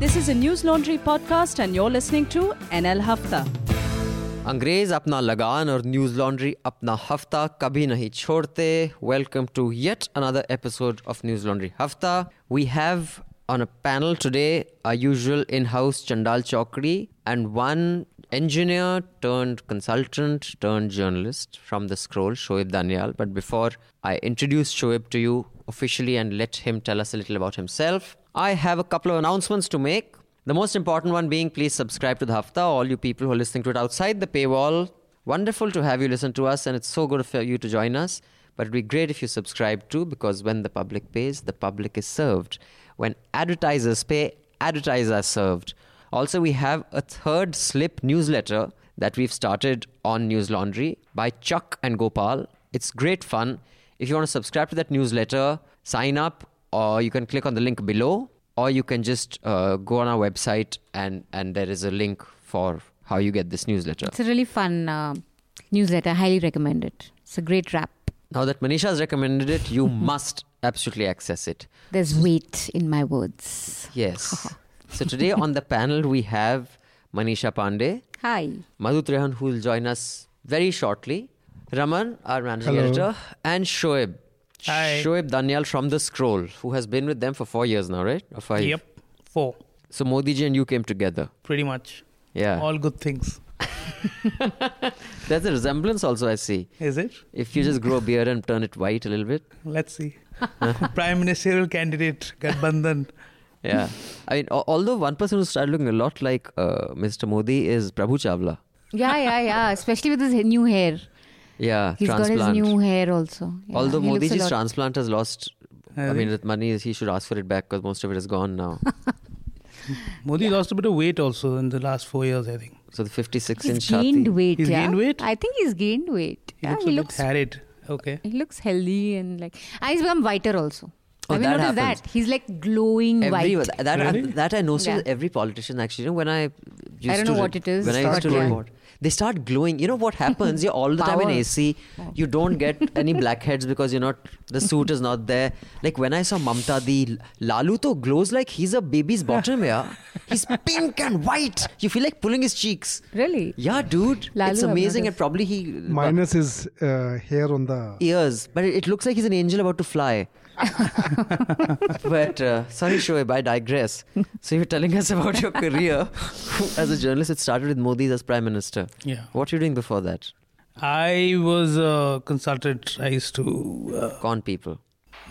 This is a News Laundry podcast, and you're listening to NL Hafta. अंग्रेज अपना लगान और न्यूज लॉन्ड्री अपना हफ्ता कभी नहीं छोड़ते welcome to yet another episode of Newslaundry हफ्ता we have on a panel today our usual in-house Chandal Chokri and one engineer turned consultant turned journalist from the scroll Shoaib Daniel but before I introduce Shoaib to you officially and let him tell us a little about himself I have a couple of announcements to make the most important one being please subscribe to the Hafta, all you people who are listening to it outside the paywall. Wonderful to have you listen to us, and it's so good for you to join us. But it'd be great if you subscribe too, because when the public pays, the public is served. When advertisers pay, advertisers are served. Also, we have a third slip newsletter that we've started on News Laundry by Chuck and Gopal. It's great fun. If you want to subscribe to that newsletter, sign up, or you can click on the link below or you can just uh, go on our website and and there is a link for how you get this newsletter. It's a really fun uh, newsletter. Highly recommend it. It's a great wrap. Now that Manisha has recommended it, you must absolutely access it. There's weight in my words. Yes. so today on the panel we have Manisha Pandey, Hi. Madhu Trehan who will join us very shortly, Raman, our managing Hello. editor, and Shoaib. Hi. Shoaib Daniel from The Scroll, who has been with them for four years now, right? Or five? Yep, four, So Modi ji and you came together. pretty much. Yeah. All good things. There's a resemblance also, I see. Is it? If you just grow a beard and turn it white a little bit. Let's see. Prime ministerial candidate, Gadbandhan. Yeah. I mean, although one person who started looking a lot like uh, Mr. Modi is Prabhu Chawla. Yeah, yeah, yeah. Especially with his new hair. Yeah, He's transplant. got his new hair also. Yeah, although he Modi's transplant has lost. I Has mean, he? that money he should ask for it back because most of it is gone now. Modi lost a bit of weight also in the last four years, I think. so the 56 He's inch gained chati. weight. He's yeah? gained weight? I think he's gained weight. He yeah, looks he a looks. bit harried. Okay. He looks healthy and like. And he's become whiter also. Oh, Have you that noticed happens. that? He's like glowing Every, white. that, Really? that I noticed Yeah. every politician actually. You know, when I used don't to know re- what it is, When I used to yeah. report, they start glowing. You know what happens? You're all the time in Power. AC. You don't get any blackheads because you're not. The suit is not there. Like when I saw Mamta, the Lalu to glows like he's a baby's bottom. Yeah, he's pink and white. You feel like pulling his cheeks. Really? Yeah, dude, Lalu, it's amazing. And probably he minus his uh, hair on the ears, but it, it looks like he's an angel about to fly. but uh, sorry, Shoaib, I digress. So you're telling us about your career as a journalist. It started with Modi as prime minister. Yeah. What were you doing before that? I was a consultant. I used to uh, Con people.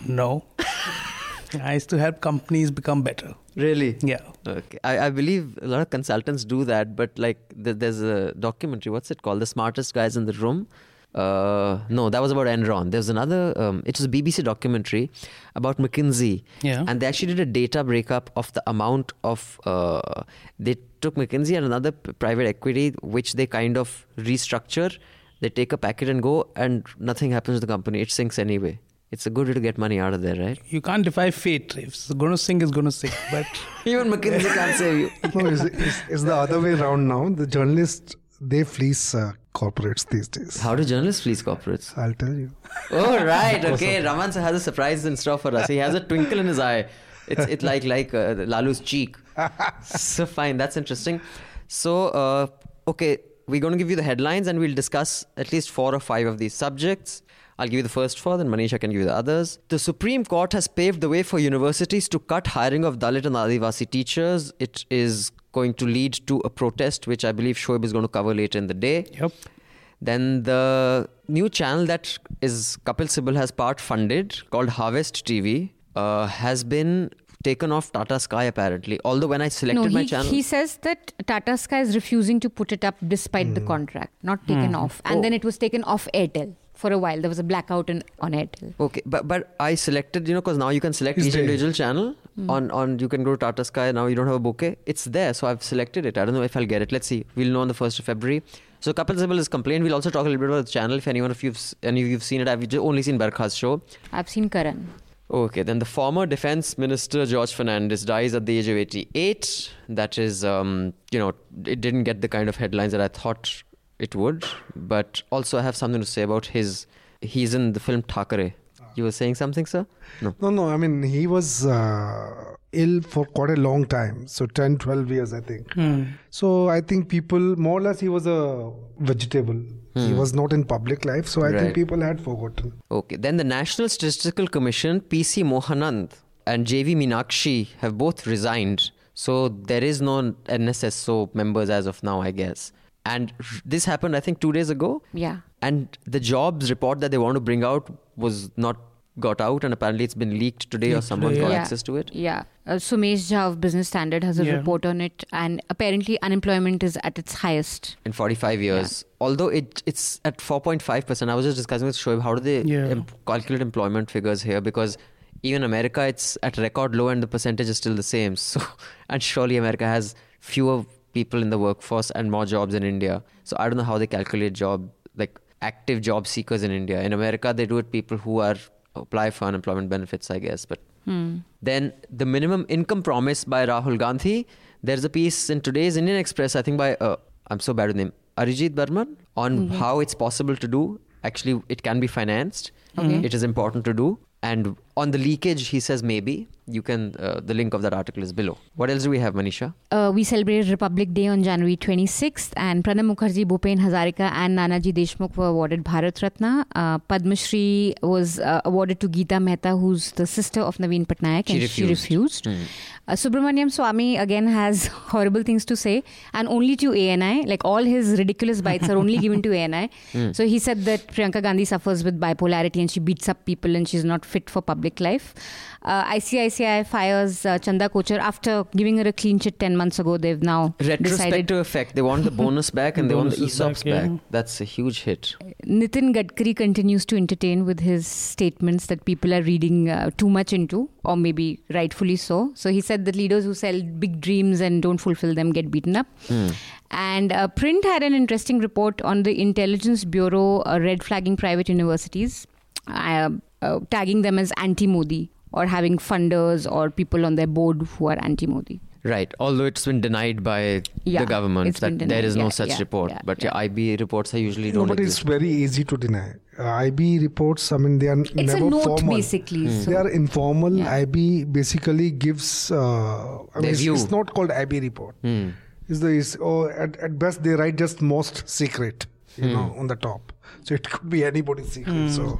No. I used to help companies become better. Really? Yeah. Okay. I, I believe a lot of consultants do that, but like th- there's a documentary. What's it called? The smartest guys in the room. Uh, no, that was about Enron. There's another. Um, it was a BBC documentary about McKinsey. Yeah. And they actually did a data breakup of the amount of. Uh, they took McKinsey and another private equity, which they kind of restructure. They take a packet and go, and nothing happens to the company. It sinks anyway. It's a good way to get money out of there, right? You can't defy fate. If it's going to sink, it's going to sink. But Even McKinsey can't save you. no it's, it's, it's the other way around now the journalists they fleece uh, corporates these days How do journalists fleece corporates? i'll tell you Oh right, okay. Raman has a surprise in store for us. He has a twinkle in his eye. It's it like like uh, Lalu's cheek. so fine, that's interesting. So uh, okay, we're going to give you the headlines and we'll discuss at least four or five of these subjects. I'll give you the first four, then Manisha can give you the others. The Supreme Court has paved the way for universities to cut hiring of Dalit and Adivasi teachers. It is going to lead to a protest, which I believe Shoaib is going to cover later in the day. yep. Then the new channel that is Kapil Sibal has part funded called Harvest TV uh, has been taken off Tata Sky apparently. Although when I selected No, my he, channel, he says that Tata Sky is refusing to put it up despite the contract, not taken off. And Oh. then it was taken off Airtel for a while. There was a blackout in, on Airtel. okay, but but I selected you know because now you can select Is each there? individual channel Hmm. on on you can go to Tata Sky now you don't have a bouquet. It's there, so I've selected it. I don't know if I'll get it. Let's see. We'll know on the first of February. So Kapil Sibal has complained. We'll also talk a little bit about the channel. If anyone of you've s- any of you've seen it, I've only seen Barkha's show. I've seen Karan. Okay, then the former defense minister George Fernandez dies at the age of 88. That is, um, you know, it didn't get the kind of headlines that I thought it would. But also, I have something to say about his. He's in the film Thackeray. Ah. You were saying something, sir? No. No, no. I mean, he was uh, ill for quite a long time. So 10, 12 years, I think. Hmm. So I think people, more or less, he was a vegetable. He hmm. was not in public life. So I Right. think people had forgotten. Okay. Then the National Statistical Commission, PC Mohanan and JV Meenakshi have both resigned. So there is no NSSO members as of now, I guess. And this happened, I think, two days ago. Yeah. And the jobs report that they want to bring out was not got out, and apparently it's been leaked today, or someone today, got yeah. access to it. Yeah. Uh, Somesh Jha of Business Standard has a Yeah. report on it, and apparently unemployment is at its highest. in 45 years. Although it it's at 4.5%. I was just discussing with Shoaib, how do they Yeah. em- calculate employment figures here? Because even America, it's at record low and the percentage is still the same. So, and surely America has fewer people in the workforce and more jobs in India. So I don't know how they calculate job, like active job seekers in India. In America, they do it people who are apply for unemployment benefits, I guess. But then the minimum income promise by Rahul Gandhi. There's a piece in today's Indian Express, I think by uh, I'm so bad with name Arijit Burman on how it's possible to do. Actually, it can be financed. Okay. It is important to do. And on the leakage, he says maybe you can. Uh, the link of that article is below. What else do we have, Manisha? Uh, we celebrated Republic Day on January 26th, and Pranab Mukherjee, Bhupen Hazarika, and Nanaji Deshmukh were awarded Bharat Ratna. Uh, Padma Shri was uh, awarded to Geeta Mehta, who's the sister of Naveen Patnaik, She and she refused. refused. Uh, Subramanian Swamy again has horrible things to say, and only to ANI. Like all his ridiculous bites are only given to ANI. So he said that Priyanka Gandhi suffers with bipolarity and she beats up people and she's not fit for public life. Uh, ICICI fires uh, Chanda Kochhar after giving her a clean chit 10 months ago. They've now decided. Retrospective effect. They want the bonus back and they want the ESOPs back, back. yeah. That's a huge hit. Nitin Gadkari continues to entertain with his statements that people are reading uh, too much into, or maybe rightfully so. So he said that leaders who sell big dreams and don't fulfill them get beaten up. And uh, Print had an interesting report on the Intelligence Bureau uh, red flagging private universities, uh, uh, tagging them as anti Modi or having funders or people on their board who are anti Modi. Right. Although it's been denied by Yeah, the government that there denied. is no Yeah, such yeah, report. yeah, but yeah. yeah, IB reports are usually No, don't but it's very easy to deny. Uh, IB reports, I mean, they are It's never a note formal. basically. So They are informal. Yeah. IB basically gives. Uh, I mean, it's, it's not called IB report. Hmm. Is the is, or at, at best they write just most secret, you Hmm. know, on the top. So it could be anybody's secret. So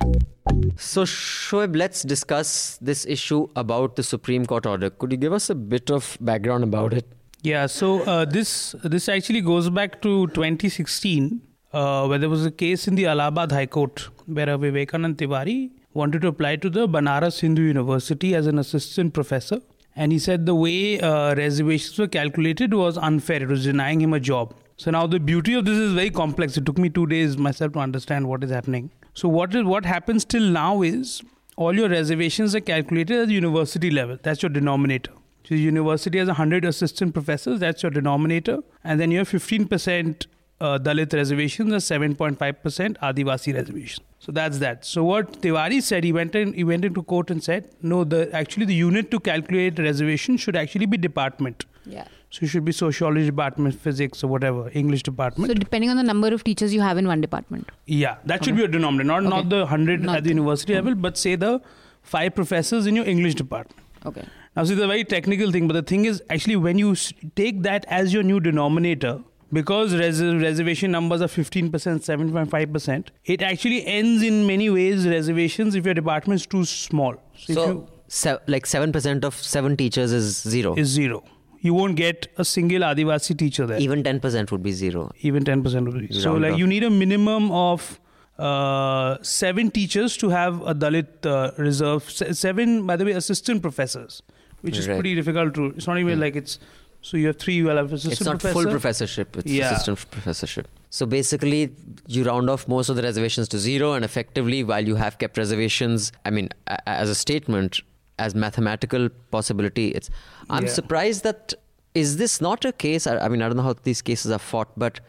So, Shoaib, let's discuss this issue about the Supreme Court order. Could you give us a bit of background about it? Yeah, so uh, this this actually goes back to 2016, uh, where there was a case in the Allahabad High Court where a Vivekanand Tiwari wanted to apply to the Banaras Hindu University as an assistant professor, and he said the way uh, reservations were calculated was unfair; it was denying him a job. So now the beauty of this is very complex. It took me two days myself to understand what is happening. So what is what happens till now is all your reservations are calculated at the university level. That's your denominator. So the university has 100 assistant professors, that's your denominator. And then you have 15% uh, Dalit reservations and 7.5% Adivasi reservations. So that's that. So what Tiwari said, he went in, he went into court and said, no, the actually the unit to calculate reservation should actually be department. yeah. So it should be sociology department, physics or whatever, English department. So depending on the number of teachers you have in one department. Yeah, that should be your denominator, not not the hundred Not at the the- university level, but say the five professors in your English department. Okay. Now, see, it's a very technical thing, but the thing is, actually, when you take that as your new denominator, because res- reservation numbers are 15%, 7.5%, it actually ends in many ways reservations if your department is too small. So, if So, you, se- like 7% of 7 teachers is zero. is zero. You won't get a single Adivasi teacher there. Even 10% would be zero. even 10% of the so like off. you need a minimum of uh, seven teachers to have a dalit uh, reserve Se- seven by the way assistant professors which is Right. pretty difficult to it's not even like it's so you have three you have assistant It's not professor full professorship, it's Yeah. assistant professorship. So basically, you round off most of the reservations to zero, and effectively, while you have kept reservations, I mean, a- as a statement, as mathematical possibility, it's. I'm Yeah. surprised that. Is this not a case? I, I mean, I don't know how these cases are fought, but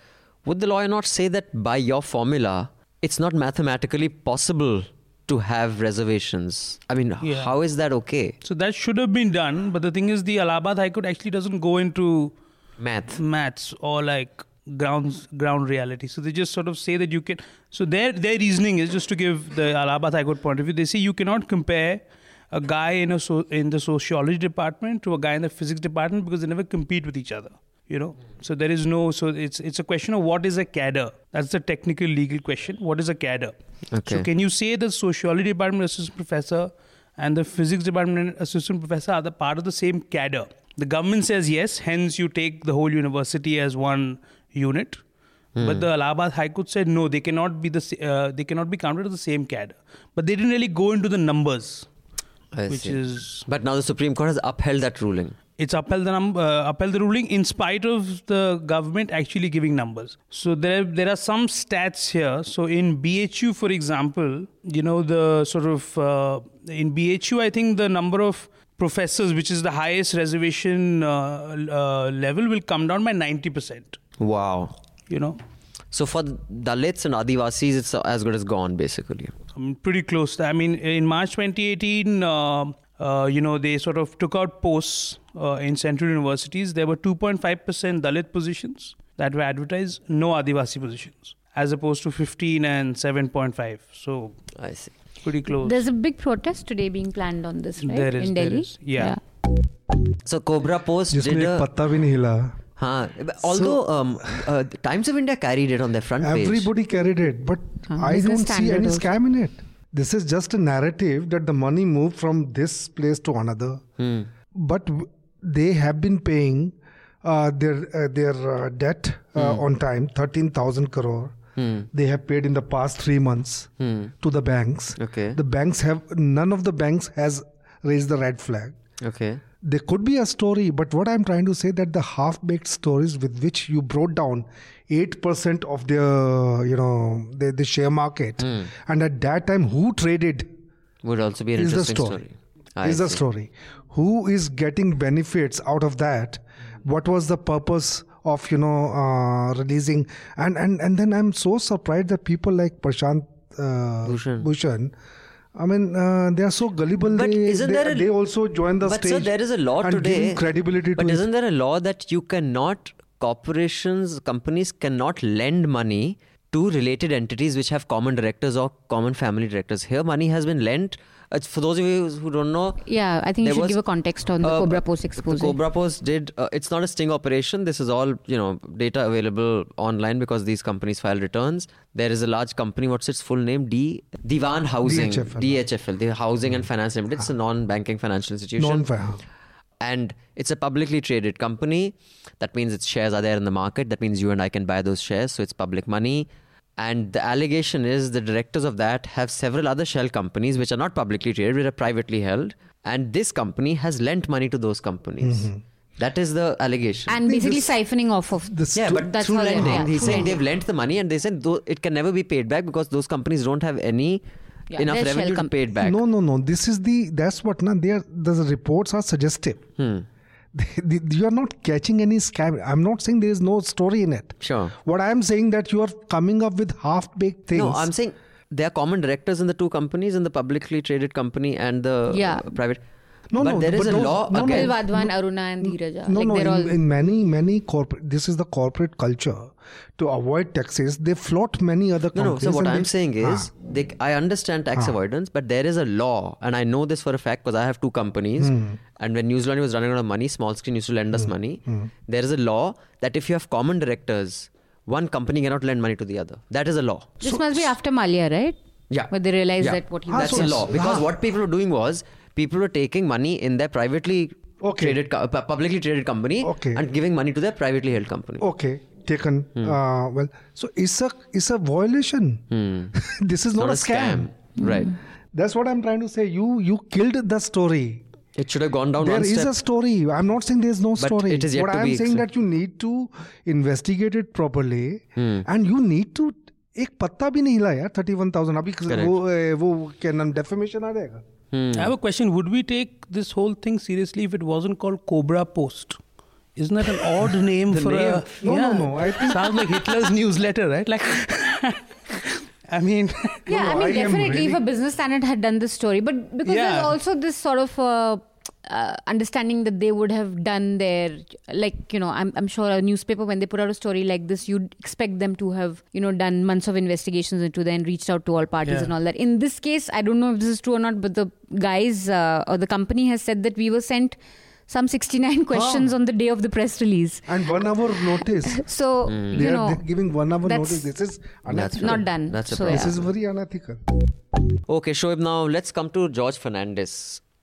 would the lawyer not say that by your formula, it's not mathematically possible to have reservations? I mean, Yeah. how is that okay? so that should have been done but the thing is the Allahabad High Court actually doesn't go into Math. maths or like ground ground reality. So they just sort of say that you can. So their their reasoning is just to give the Allahabad High Court point of view. They say you cannot compare a guy in a so, in the sociology department to a guy in the physics department because they never compete with each other. You know, so there is no. So it's it's a question of what is a cadre. That's the technical legal question. What is a cadre? Okay. So can you say the sociology department assistant professor and the physics department assistant professor are the part of the same cadre? The government says yes, hence you take the whole university as one unit. But the Allahabad High Court said no, they cannot be the uh, they cannot be counted as the same cadre. But they didn't really go into the numbers, I which see. is But now the Supreme Court has upheld that ruling. it's upheld the num- uh, upheld the ruling in spite of the government actually giving numbers. So there there are some stats here. So in BHU, for example, you know the sort of uh, in BHU, I think the number of professors, which is the highest reservation uh, uh, level, will come down by ninety percent. Wow. You know, So for Dalits and Adivasis, it's as good as gone, basically. I mean, pretty close. I mean, in March 2018, uh, uh, you know, they sort of took out posts uh, in central universities. There were 2.5% Dalit positions that were advertised, no Adivasi positions, as opposed to 15 and 7.5. So I see. pretty close. There's a big protest today being planned on this, right? There is, in there Delhi. is. Yeah. So Cobra Post जिसमें did एक a. पत्ता भी नहीं हिला Huh. Although um, uh, Times of India carried it on their front page. Everybody carried it, but Huh, I Business don't see any scam in it. This is just a narrative that the money moved from this place to another. Hmm. But w- they have been paying uh, their uh, their uh, debt uh, on time, thirteen thousand crore. Hmm. They have paid in the past three months Hmm. to the banks. Okay. The banks have none of the banks has raised the red flag. Okay. There could be a story, but what I'm trying to say that the half-baked stories with which you brought down eight percent of their, you know, the, the share market, Hmm. and at that time, who traded Would also be an is the interesting story. I is the story. Who is getting benefits out of that? What was the purpose of you know uh, releasing? And and and then I'm so surprised that people like Prashant uh, Bhushan. Bhushan. I mean, uh, they are so gullible. But they, isn't they, there a- they also join the but stage. sir, there is a law today. credibility but to it. isn't there a law that you cannot corporations, companies cannot lend money to related entities which have common directors or common family directors? Here, money has been lent. Uh, for those of you who don't know, Yeah, I think you should was, give a context on the uh, Cobra Post the expose. Cobra Post did. Uh, it's not a sting operation. This is all you know, data available online because these companies file returns. There is a large company. What's its full name? D Dewan Housing. DHFL. DHFL. The Housing and Finance Limited. It's a non-banking financial institution. Non-fa- and it's a publicly traded company. That means its shares are there in the market. That means you and I can buy those shares. So it's public money. And the allegation is the directors of that have several other shell companies which are not publicly traded, which are privately held. And this company has lent money to those companies. That is the allegation. and basically this- siphoning off of this yeah, but That's through how they- lending. yeah, He's saying they've lent the money and they said though it can never be paid back because those companies don't have any Yeah, enough they're revenue to pay it back. No, no, no. This is the that's what na. They are the reports are suggestive. Hmm. They- they- you are not catching any scam. I'm not saying there is no story in it. Sure. What I'm saying that you are coming up with half-baked things. No, I'm saying there are common directors in the two companies, in the publicly traded company and the Yeah. private. No, but no, there is but a those- law no, no. Kapil again. Wadhwan, Aruna, and Dheeraja. no, like no. they're In, all. in many, many corporate. This is the corporate culture. To avoid taxes, they float many other No, no. So what I'm they- saying is, Ah. they, I understand tax avoidance, but there is a law, and I know this for a fact because I have two companies. Hmm. And when New Zealand was running out of money, Small Screen used to lend us money. There is a law that if you have common directors, one company cannot lend money to the other. That is a law. this must be after Mallya, right? Yeah. But they realized Yeah. that what he Ah, was That's so a law. Because Ah. what people were doing was people were taking money in their privately Okay. traded, publicly traded company Okay. and giving money to their privately held company. Okay, taken. Hmm. Uh, well, so it's a it's a violation. Hmm. this is It's not, a scam. scam. Right. That's what I'm trying to say. You you killed the story. It should have gone down There is step. a story. I'm not saying there's no But story. it is yet what to I'm be saying ex- that you need to investigate it properly Hmm. and you need to एक पत्ता भी नहीं हिला यार thirty one thousand अभी Correct. वो वो क्या नाम डेफेमेशन आ जाएगा Hmm. I have a question. Would we take this whole thing seriously if it wasn't called Cobra Post? Isn't that an odd name for name? a? No, no, Yeah. no, I think- sounds like Hitler's newsletter, right? Like, I mean, Yeah, I mean, I am definitely if really- a business standard had done this story, but because Yeah. there's also this sort of uh, uh, understanding that they would have done their like you know I'm, I'm sure a newspaper when they put out a story like this you'd expect them to have you know done months of investigations into that and reached out to all parties Yeah. and all that in this case i don't know if this is true or not but the guys uh, or the company has said that we were sent some 69 questions on the day of the press release And one hour notice. so They you are know they're giving one hour notice. This is unethical. not done That's a so problem. This is very unethical. Okay, Shoaib, now let's come to George Fernandez.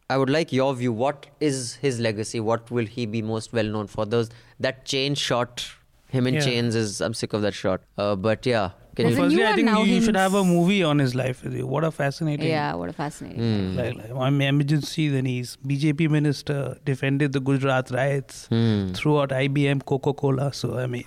I would like your view. What is his legacy? What will he be most well known for? Those that chain shot, him in Yeah. chains is. I'm sick of that shot. Uh, but yeah, can There's you? Firstly, I think you, you should have a movie on his life. What a fascinating. yeah what a fascinating Hmm. Like, like, I'm emergency, then he's BJP minister, defended the Gujarat riots, throughout IBM, Coca Cola. So, I mean,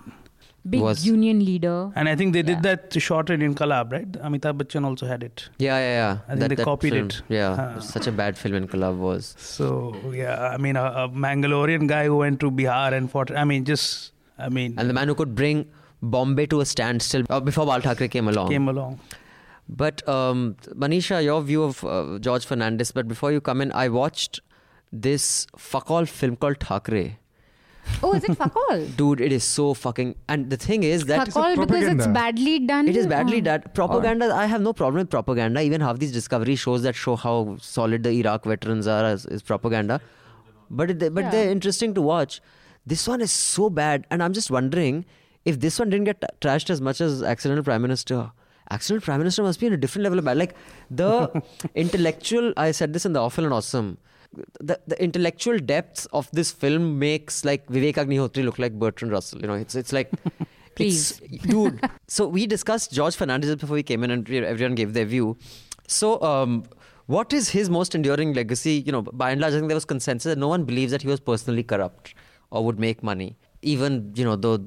big Was- union leader and I think they did that short in Inquilaab, right? Amitabh Bachchan also had it. Yeah, yeah, yeah. I think they copied film, it. Yeah, Ah. such a bad film in Kalab was. So, yeah, I mean, a, a Mangalorean guy who went to Bihar and fought, I mean, just, I mean, And the man who could bring Bombay to a standstill uh, before Bal Thackeray came along. came along. But um, Manisha, your view of uh, George Fernandez. But before you come in, I watched this fuck all film called Thackeray. Oh is it fuck all Dude, it is so fucking. And the thing is that fuck all because it's badly done it is badly Oh. done. Propaganda. I have no problem with propaganda. Even half these discovery shows that show how solid the Iraq veterans are is, is propaganda. But it, but Yeah. they're interesting to watch. This one is so bad, and I'm just wondering if this one didn't get t- trashed as much as Accidental Prime Minister. Accidental Prime Minister must be in a different level of bad. Like the intellectual. I said this in the Awful and Awesome. The, the intellectual depths of this film makes like Vivek Agnihotri look like Bertrand Russell. You know, it's it's like Please. it's, dude. so we discussed George Fernandez before we came in, and everyone gave their view. So, um, what is his most enduring legacy? You know, by and large, I think there was consensus that no one believes that he was personally corrupt or would make money. Even you know, though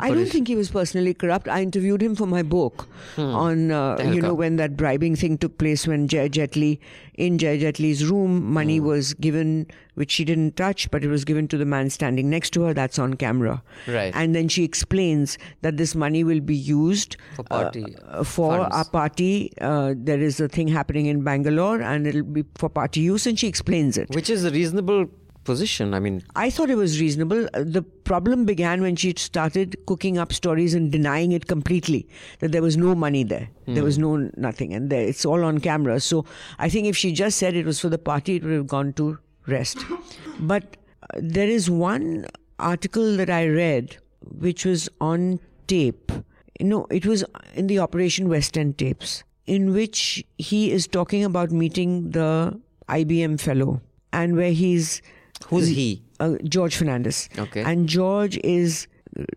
I don't think he was personally corrupt. I interviewed him for my book on, uh, you know, when that bribing thing took place when Jaya Jaitly, in Jaya Jaitly's room, money was given, which she didn't touch, but it was given to the man standing next to her. That's on camera. Right. And then she explains that this money will be used For party uh, for funds. our party. Uh, there is a thing happening in Bangalore and it'll be for party use, and she explains it. which is a reasonable position. I mean, I thought it was reasonable. Uh, The problem began when she started cooking up stories and denying it completely that there was no money there. There was no nothing, and there, it's all on camera. So I think if she just said it was for the party, it would have gone to rest. But uh, there is one article that I read which was on tape. No, it was in the Operation West End tapes, in which he is talking about meeting the IBM fellow, and where he's who's he? uh, George Fernandez. Okay. And George is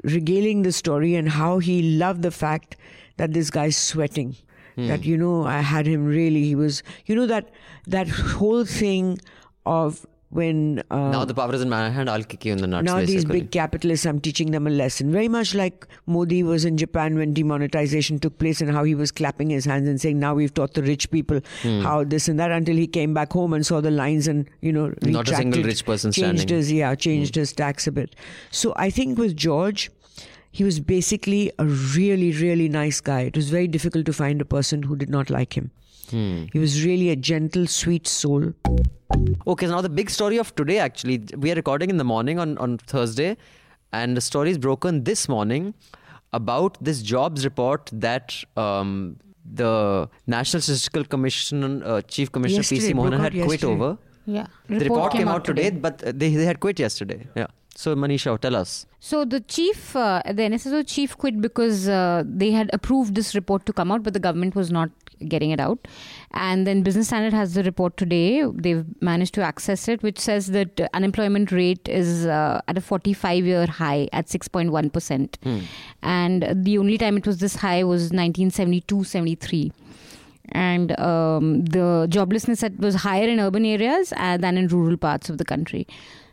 regaling the story and how he loved the fact that this guy's sweating. Hmm. That you know, I had him really. He was, you know, that that whole thing of when uh, now the power is in my hand. I'll kick you in the nuts. now these big capitalists, I'm teaching them a lesson. Very much like Modi was in Japan when demonetization took place and how he was clapping his hands and saying, now we've taught the rich people Hmm. how this and that until he came back home and saw the lines and, you know, Not a single rich person changed standing. Hmm. his, yeah, changed his tax a bit. So I think with George, he was basically a really, really nice guy. It was very difficult to find a person who did not like him. Hmm. He was really a gentle, sweet soul. Okay, so now the big story of today actually, we are recording in the morning on, on Thursday, and the story is broken this morning about this jobs report that um, the National Statistical Commission uh, Chief Commissioner Yesterday, PC Mohan had out quit yesterday. over. yeah The report came out today, but uh, they, they had quit yesterday. Yeah. So Manisha, tell us. So the chief, uh, the NSSO chief quit because uh, they had approved this report to come out, but the government was not getting it out. And then Business Standard has the report today. They've managed to access it, which says that unemployment rate is uh, at a 45-year high at 6.1 percent, and the only time it was this high was 1972-73 and um, the joblessness that was higher in urban areas uh, than in rural parts of the country.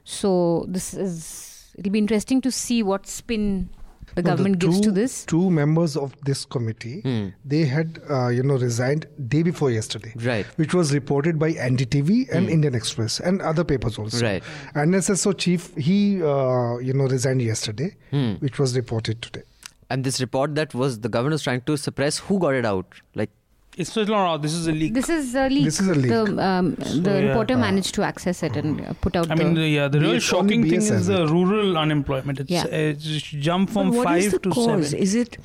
So this is it'll be interesting to see what spin the No, government gives to this. Two members of this committee, Hmm. they had, uh, you know, resigned day before yesterday. Right. Which was reported by NDTV and Indian Express and other papers also. Right. NSSO chief, he, uh, you know, resigned yesterday, Hmm. which was reported today. And this report that was the government was trying to suppress, who got it out? Like It's still not out. This is a leak. This is a leak. This is a leak. The, um, the yeah. reporter managed to access it and uh, put out I mean, the, yeah, the real shocking thing is the rural unemployment. It's, Yeah. uh, it's jumped from But what is five the to cause? seven. Is it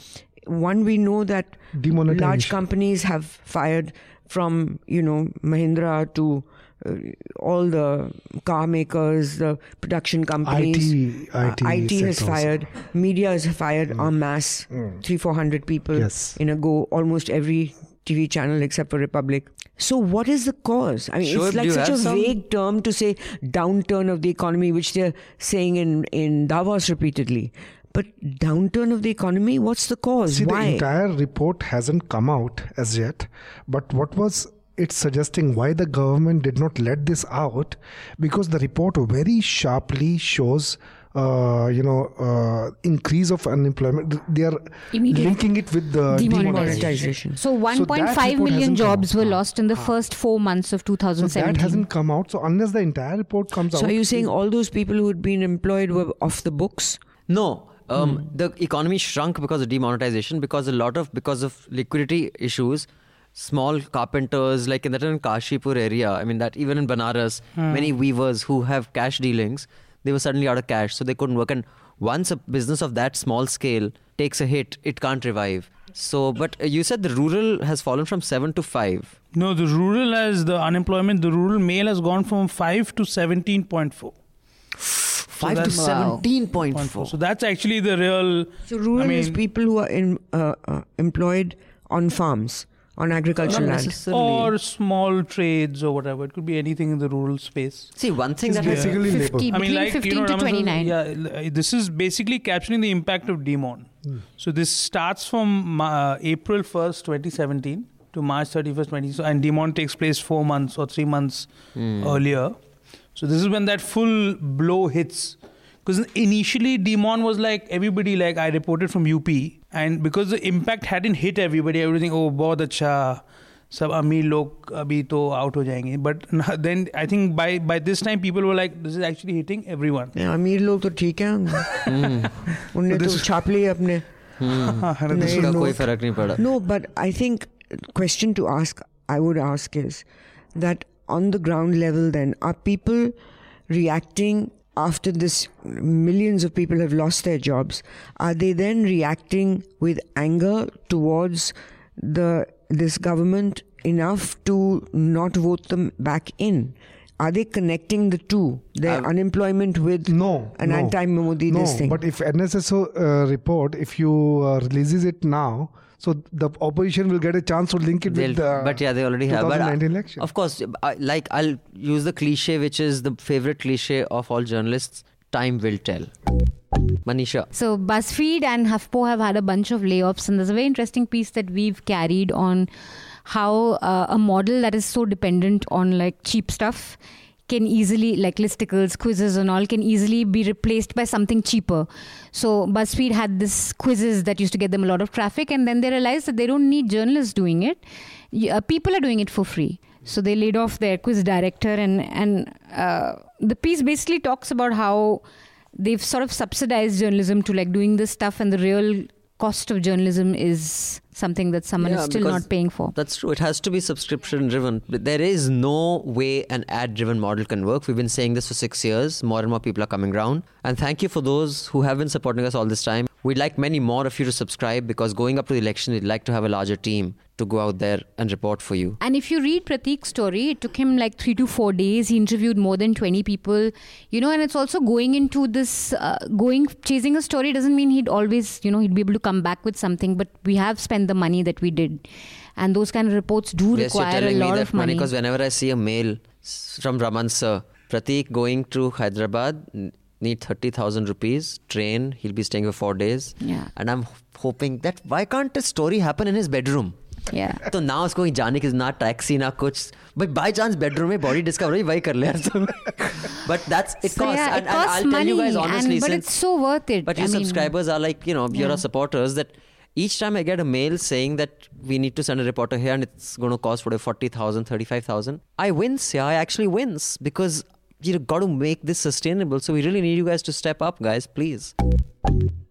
one we know that large companies have fired from you know Mahindra to uh, all the car makers, the production companies. IT, Uh, IT, IT has fired. Media has fired en masse. Three, four hundred people Yes. in a go. Almost every TV channel except for Republic. So, what is the cause? I mean, Shoaib, it's like such a some- vague term to say downturn of the economy, which they're saying in in Davos repeatedly. But downturn of the economy, what's the cause? See, Why? the entire report hasn't come out as yet. But what was it suggesting why the government did not let this out? Because the report very sharply shows, uh, you know, uh, increase of unemployment. They are Immediate linking it with the Demonetization. Demonetization. So 1.5 report million jobs were lost in the first four months of 2017 So 2017. that hasn't come out. So unless the entire report comes So out, so are you saying all those people who had been employed were off the books? No. Um, The economy shrunk because of demonetization, because a lot of because of liquidity issues. Small carpenters, like in that in Kashipur area, I mean that even in Banaras, many weavers who have cash dealings, they were suddenly out of cash, so they couldn't work. And once a business of that small scale takes a hit, it can't revive. So, but uh, you said the rural has fallen from seven to five. No, the rural has the unemployment. The rural male has gone from five to seventeen point four. Five to that's- seventeen point four. So that's actually the real. So rural I is people who are in, uh, uh, employed on farms, on agricultural land. Or small trades or whatever. It could be anything in the rural space. See, one thing it's that has basically labor. 50, I mean, between like 15 you know, to Raman 29. Yeah, this is basically capturing the impact of demon. So this starts from uh, April first, twenty seventeen, to March thirty first, twenty. So and demon takes place four months or three months earlier. So this is when that full blow hits. Because initially demon was like everybody like I reported from UP, and because the impact hadn't hit everybody, everything oh बहुत अच्छा सब अमीर लोग अभी तो out हो जाएंगे. But then I think by by this time people were like this is actually hitting everyone. Yeah, अमीर लोग तो ठीक हैं उनने तो छाप लिए अपने इसका कोई फर्क नहीं पड़ा No, but I think question to ask I would ask is that on the ground level then are people reacting after this millions of people have lost their jobs are they then reacting with anger towards the this government enough to not vote them back in are they connecting the two their I've- unemployment with No, an no. anti-Modi no, thing but if NSSO uh, report, if you uh, releases it now, so the opposition will get a chance to link it They'll- with the but yeah, they already have. But, uh, 2019 election. Of course, I, like I'll use the cliche, which is the favorite cliche of all journalists: "Time will tell." Manisha, So BuzzFeed and HuffPo have had a bunch of layoffs, and there's a very interesting piece that we've carried on how uh, a model that is so dependent on like cheap stuff can easily like listicles quizzes and all can easily be replaced by something cheaper. So buzzfeed had this quizzes that used to get them a lot of traffic and then they realized that they don't need journalists doing it. Uh, people are doing it for free. So they laid off their quiz director and and uh, the piece basically talks about how they've sort of subsidized journalism to like doing this stuff and the real cost of journalism is something that someone Yeah, is still not paying for That's true. It has to be subscription driven. There is no way an ad driven model can work. We've been saying this for six years. More and more people are coming around. And thank you for those who have been supporting us all this time. We'd like many more of you to subscribe because going up to the election, we'd like to have a larger team to go out there and report for you. And if you read Pratik's story, it took him like three to four days. He interviewed more than 20 people, you know, and it's also going into this, uh, going, chasing a story doesn't mean he'd always, you know, he'd be able to come back with something, but we have spent the money that we did. And those kind of reports do yes, you're require a lot that of money. because whenever I see a mail from Raman sir, Pratik going to Hyderabad need 30,000 rupees, train, he'll be staying for four days. Yeah. And I'm hoping that why can't a story happen in his bedroom? yeah. तो ना उसको कहीं जाने की ना taxi ना कुछ भाई बाय चांस बेडरूम में बॉडी डिस्कवरी वही कर ले but that's it So cost yeah, and, it and costs I'll tell you money, guys honestly and, but since it's so worth it. but I your mean, subscribers are like you know you're Yeah. our supporters that each time I get a mail saying that we need to send a reporter here and it's going to cost whatever 40,000 35,000 I wins yeah I actually wins because you got to make this sustainable so we really need you guys to step up guys please